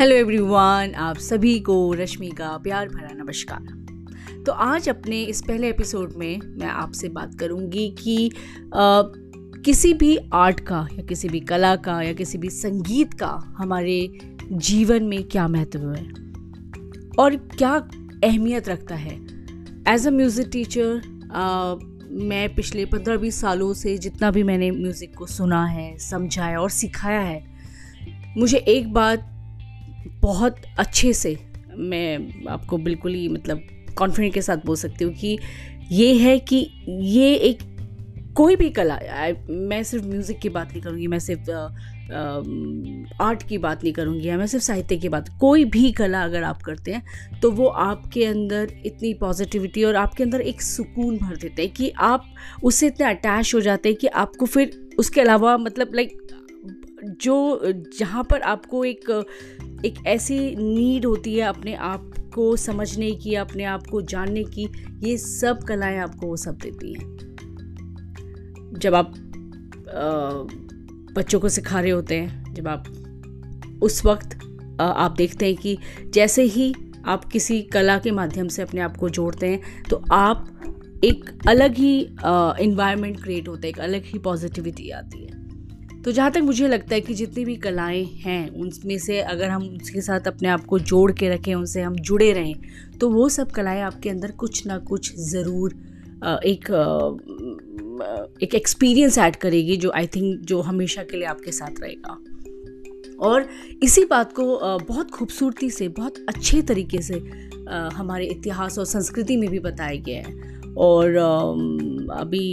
Hello everyone आप सभी को रश्मि का प्यार भरा नमस्कार। तो आज अपने इस पहले एपिसोड में मैं आपसे बात करूँगी कि आ, किसी भी आर्ट का या किसी भी कला का या किसी भी संगीत का हमारे जीवन में क्या महत्व है? और क्या अहमियत रखता है? एज अ म्यूज़िक टीचर मैं पिछले पंद्रह बीस सालों से जितना भी मैंने म्यूज़िक को सुना है समझाया और सिखाया है मुझे एक बात बहुत अच्छे से मैं आपको बिल्कुल ही मतलब कॉन्फिडेंट के साथ बोल सकती हूँ कि ये है कि ये एक कोई भी कला मैं सिर्फ़ म्यूज़िक की बात नहीं करूँगी, मैं सिर्फ़ आर्ट की बात नहीं करूँगी, या मैं सिर्फ़ साहित्य की बात, कोई भी कला अगर आप करते हैं तो वो आपके अंदर इतनी पॉजिटिविटी और आपके अंदर एक सुकून भर देते हैं कि आप उससे इतने अटैच हो जाते हैं कि आपको फिर उसके अलावा मतलब लाइक जो, जहाँ पर आपको एक एक ऐसी नीड होती है अपने आप को समझने की, अपने आप को जानने की, ये सब कलाएँ आपको वो सब देती हैं। जब आप बच्चों को सिखा रहे होते हैं, जब आप उस वक्त आप देखते हैं कि जैसे ही आप किसी कला के माध्यम से अपने आप को जोड़ते हैं तो आप एक अलग ही इन्वायरमेंट क्रिएट होता है, एक अलग ही पॉजिटिविटी आती है। तो जहाँ तक मुझे लगता है कि जितनी भी कलाएँ हैं, उनमें से अगर हम उसके साथ अपने आप को जोड़ के रखें, उनसे हम जुड़े रहें तो वो सब कलाएँ आपके अंदर कुछ ना कुछ ज़रूर एक एक एक्सपीरियंस ऐड करेगी जो आई थिंक जो हमेशा के लिए आपके साथ रहेगा। और इसी बात को बहुत खूबसूरती से, बहुत अच्छे तरीके से हमारे इतिहास और संस्कृति में भी बताया गया है। और अभी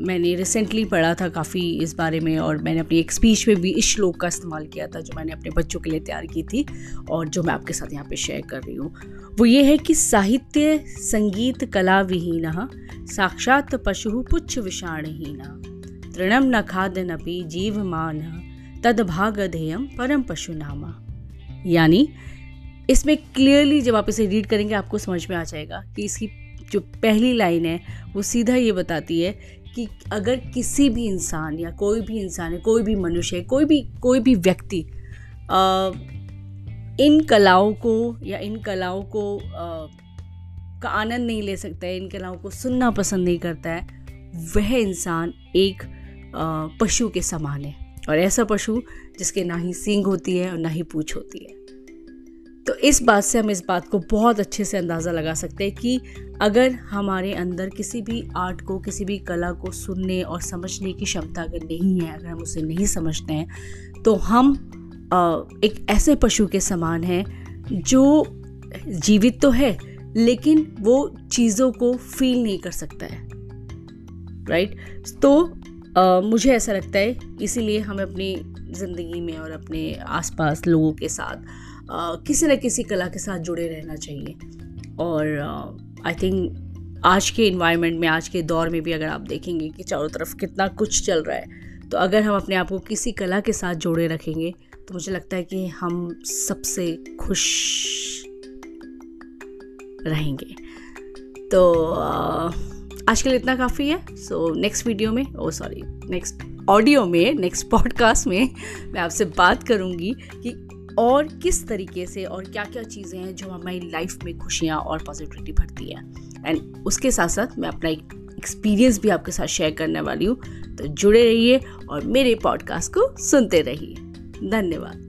मैंने रिसेंटली पढ़ा था काफ़ी इस बारे में और मैंने अपनी एक स्पीच में भी इस श्लोक का इस्तेमाल किया था जो मैंने अपने बच्चों के लिए तैयार की थी और जो मैं आपके साथ यहाँ पे शेयर कर रही हूँ। वो ये है कि साहित्य संगीत कला विहीन, साक्षात पशु पुच्छ विषाणहीन। तृणम न मान तद भागधेयम परम पशु नामा यानी इसमें क्लियरली जब आप इसे रीड करेंगे आपको समझ में आ जाएगा कि इसकी जो पहली लाइन है, वो सीधा ये बताती है कि अगर किसी भी इंसान या कोई भी इंसान है कोई भी मनुष्य है कोई भी कोई भी व्यक्ति इन कलाओं को या इन कलाओं को आ, का आनंद नहीं ले सकता है इन कलाओं को सुनना पसंद नहीं करता है वह इंसान एक पशु के समान है। और ऐसा पशु जिसके ना ही सींग होती है और ना ही पूछ होती है। तो इस बात से हम इस बात को बहुत अच्छे से अंदाज़ा लगा सकते हैं कि अगर हमारे अंदर किसी भी आर्ट को किसी भी कला को सुनने और समझने की क्षमता अगर नहीं है अगर हम उसे नहीं समझते हैं तो हम एक ऐसे पशु के समान हैं जो जीवित तो है लेकिन वो चीज़ों को फील नहीं कर सकता है। राइट तो आ, मुझे ऐसा लगता है इसीलिए हमें अपनी ज़िंदगी में और अपने आसपास लोगों के साथ किसी न किसी कला के साथ जुड़े रहना चाहिए। और आई थिंक आज के इन्वायरमेंट में, आज के दौर में भी अगर आप देखेंगे कि चारों तरफ़ कितना कुछ चल रहा है तो अगर हम अपने आप को किसी कला के साथ जोड़े रखेंगे तो मुझे लगता है कि हम सबसे खुश रहेंगे। तो आज के लिए इतना काफ़ी है। सो नेक्स्ट वीडियो में ओ सॉरी नेक्स्ट ऑडियो में नेक्स्ट पॉडकास्ट में मैं आपसे बात करूँगी कि और किस तरीके से और क्या क्या चीज़ें हैं जो हमारी लाइफ में खुशियाँ और पॉजिटिविटी भरती है? एंड उसके साथ साथ मैं अपना एक एक्सपीरियंस भी आपके साथ शेयर करने वाली हूँ। तो जुड़े रहिए और मेरे पॉडकास्ट को सुनते रहिए। धन्यवाद।